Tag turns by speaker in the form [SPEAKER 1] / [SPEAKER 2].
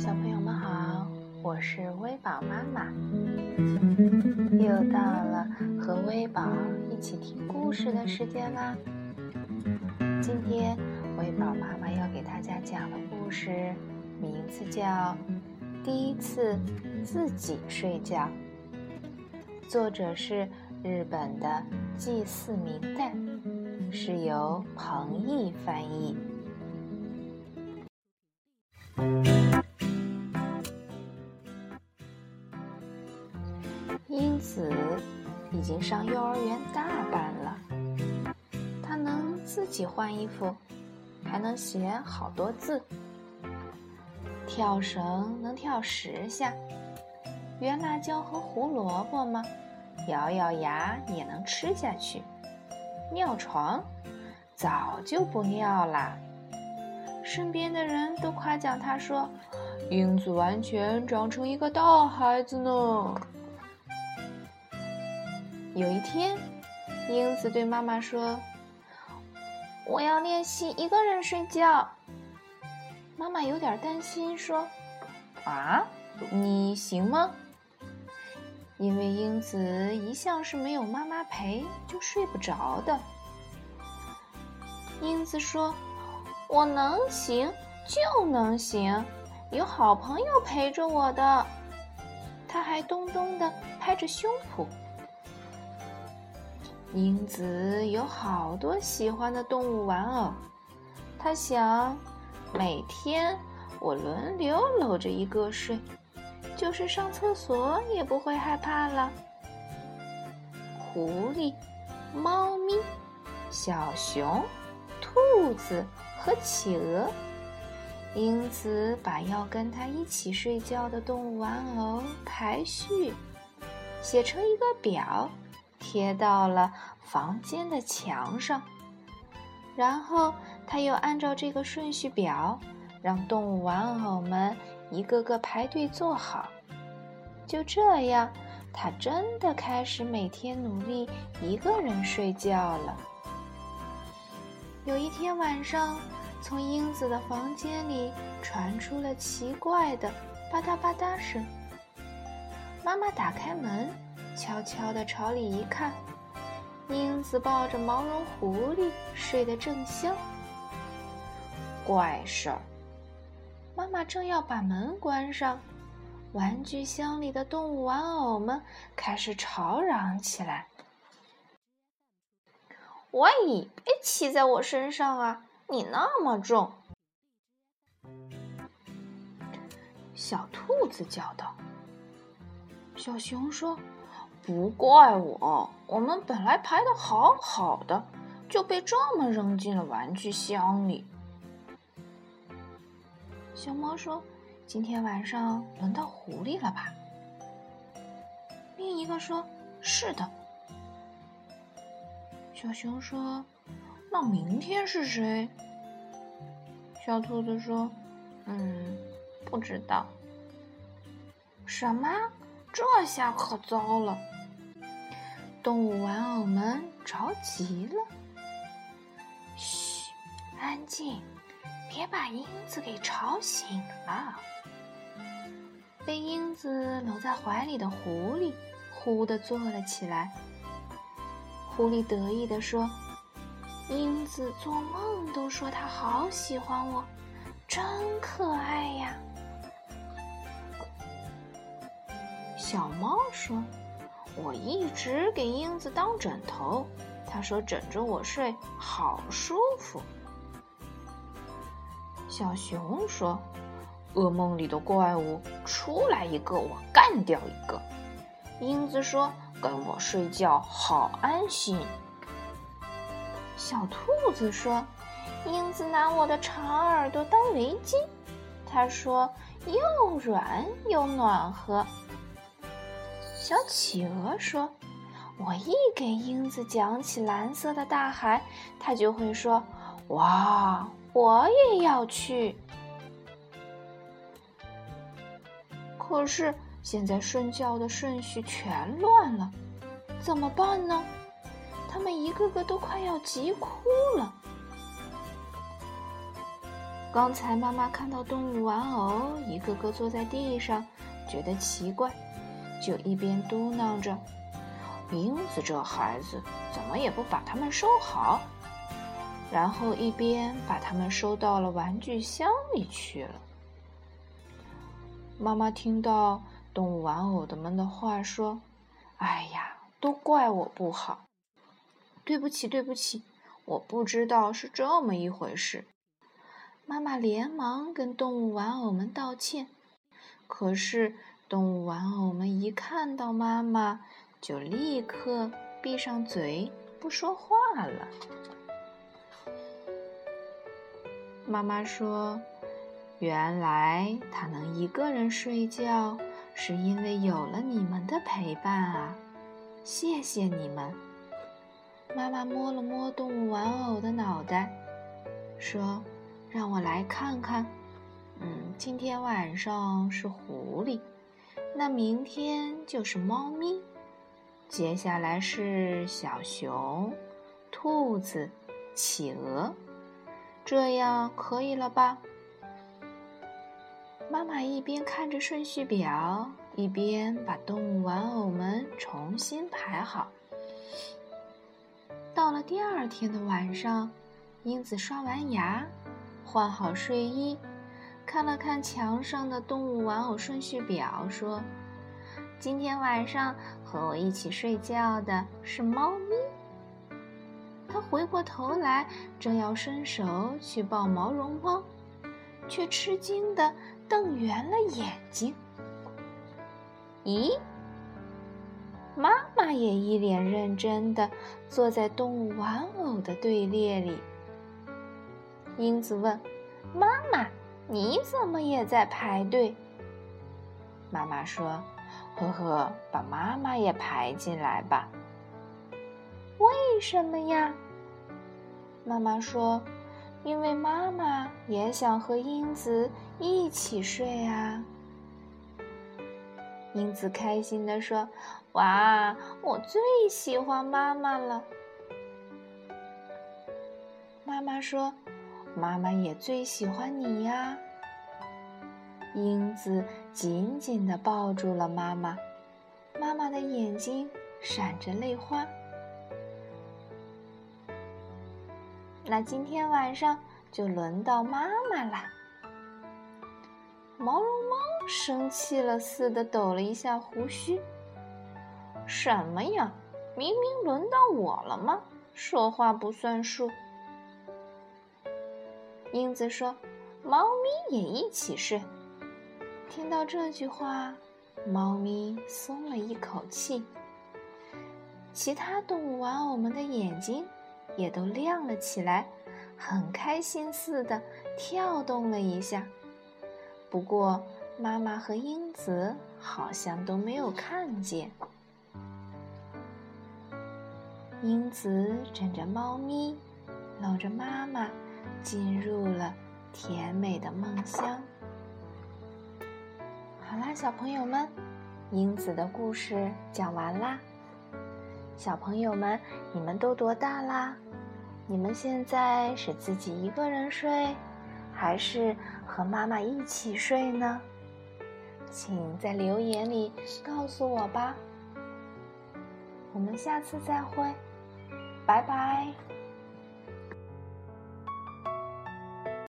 [SPEAKER 1] 小朋友们好，我是微宝妈妈，又到了和微宝一起听故事的时间啦。今天微宝妈妈要给大家讲的故事名字叫《第一次自己睡觉》，作者是日本的祭祀明代，是由彭毅翻译。已经上幼儿园大班了，他能自己换衣服，还能写好多字。跳绳能跳十下，圆辣椒和胡萝卜吗？咬咬牙也能吃下去。尿床，早就不尿啦。身边的人都夸奖他说：“英子完全长成一个大孩子呢。”有一天，英子对妈妈说：“我要练习一个人睡觉。”妈妈有点担心，说：“啊，你行吗？”因为英子一向是没有妈妈陪就睡不着的。英子说。我能行，就能行，有好朋友陪着我的。他还咚咚的拍着胸脯。英子有好多喜欢的动物玩偶，他想，每天我轮流搂着一个睡，就是上厕所也不会害怕了。狐狸、猫咪、小熊、兔子。和企鹅，英子把要跟他一起睡觉的动物玩偶排序，写成一个表，贴到了房间的墙上。然后他又按照这个顺序表，让动物玩偶们一个个排队坐好。就这样，他真的开始每天努力一个人睡觉了。有一天晚上，从英子的房间里传出了奇怪的吧嗒吧嗒声。妈妈打开门，悄悄地朝里一看，英子抱着毛绒狐狸睡得正香。怪事儿！妈妈正要把门关上，玩具箱里的动物玩偶们开始吵嚷起来。喂，别骑在我身上啊！你那么重。小兔子叫道。小熊说：“不怪我，我们本来排的好好的，就被这么扔进了玩具箱里。”小猫说：“今天晚上轮到狐狸了吧？”另一个说：“是的。”小熊说：“那明天是谁？”小兔子说：“嗯，不知道。”什么？这下可糟了！动物玩偶们着急了。嘘，安静，别把英子给吵醒了。被英子搂在怀里的狐狸忽地坐了起来。狐狸得意地说：“英子做梦都说她好喜欢我，真可爱呀。”小猫说：“我一直给英子当枕头，她说枕着我睡好舒服。”小熊说：“噩梦里的怪物出来一个，我干掉一个。”英子说。跟我睡觉好安心。小兔子说：“英子拿我的长耳朵当围巾，她说又软又暖和。”小企鹅说：“我一给英子讲起蓝色的大海，它就会说：‘哇，我也要去。’可是。”现在睡觉的顺序全乱了，怎么办呢？他们一个个都快要急哭了。刚才妈妈看到动物玩偶一个个坐在地上，觉得奇怪，就一边嘟囔着：“英子这孩子怎么也不把它们收好。”然后一边把它们收到了玩具箱里去了。妈妈听到动物玩偶的们的话，说：“哎呀，都怪我不好，对不起，对不起，我不知道是这么一回事。”妈妈连忙跟动物玩偶们道歉，可是动物玩偶们一看到妈妈，就立刻闭上嘴不说话了。妈妈说：“原来他能一个人睡觉，是因为有了你们的陪伴啊！谢谢你们。”妈妈摸了摸动物玩偶的脑袋，说。让我来看看，嗯，今天晚上是狐狸，那明天就是猫咪，接下来是小熊、兔子、企鹅，这样可以了吧？妈妈一边看着顺序表，一边把动物玩偶们重新排好。到了第二天的晚上，英子刷完牙。换好睡衣，看了看墙上的动物玩偶顺序表，说：“今天晚上和我一起睡觉的是猫咪。”他回过头来，正要伸手去抱毛绒猫，却吃惊的瞪圆了眼睛。咦，妈妈也一脸认真的坐在动物玩偶的队列里。英子问：“妈妈，你怎么也在排队？”妈妈说：“呵呵，把妈妈也排进来吧。”为什么呀？妈妈说：“因为妈妈也想和英子一起睡啊。”英子开心地说：“哇，我最喜欢妈妈了。”妈妈说。妈妈也最喜欢你呀，英子紧紧地抱住了妈妈，妈妈的眼睛闪着泪花。那今天晚上就轮到妈妈啦。毛绒猫生气了似的抖了一下胡须：“什么呀？明明轮到我了吗？说话不算数。”英子说：“猫咪也一起睡。”听到这句话，猫咪松了一口气。其他动物玩偶们的眼睛也都亮了起来，很开心似的跳动了一下。不过，妈妈和英子好像都没有看见。英子枕着猫咪，搂着妈妈。进入了甜美的梦乡。好啦，小朋友们，英子的故事讲完啦。小朋友们，你们都多大啦？你们现在是自己一个人睡，还是和妈妈一起睡呢？请在留言里告诉我吧。我们下次再会，拜拜。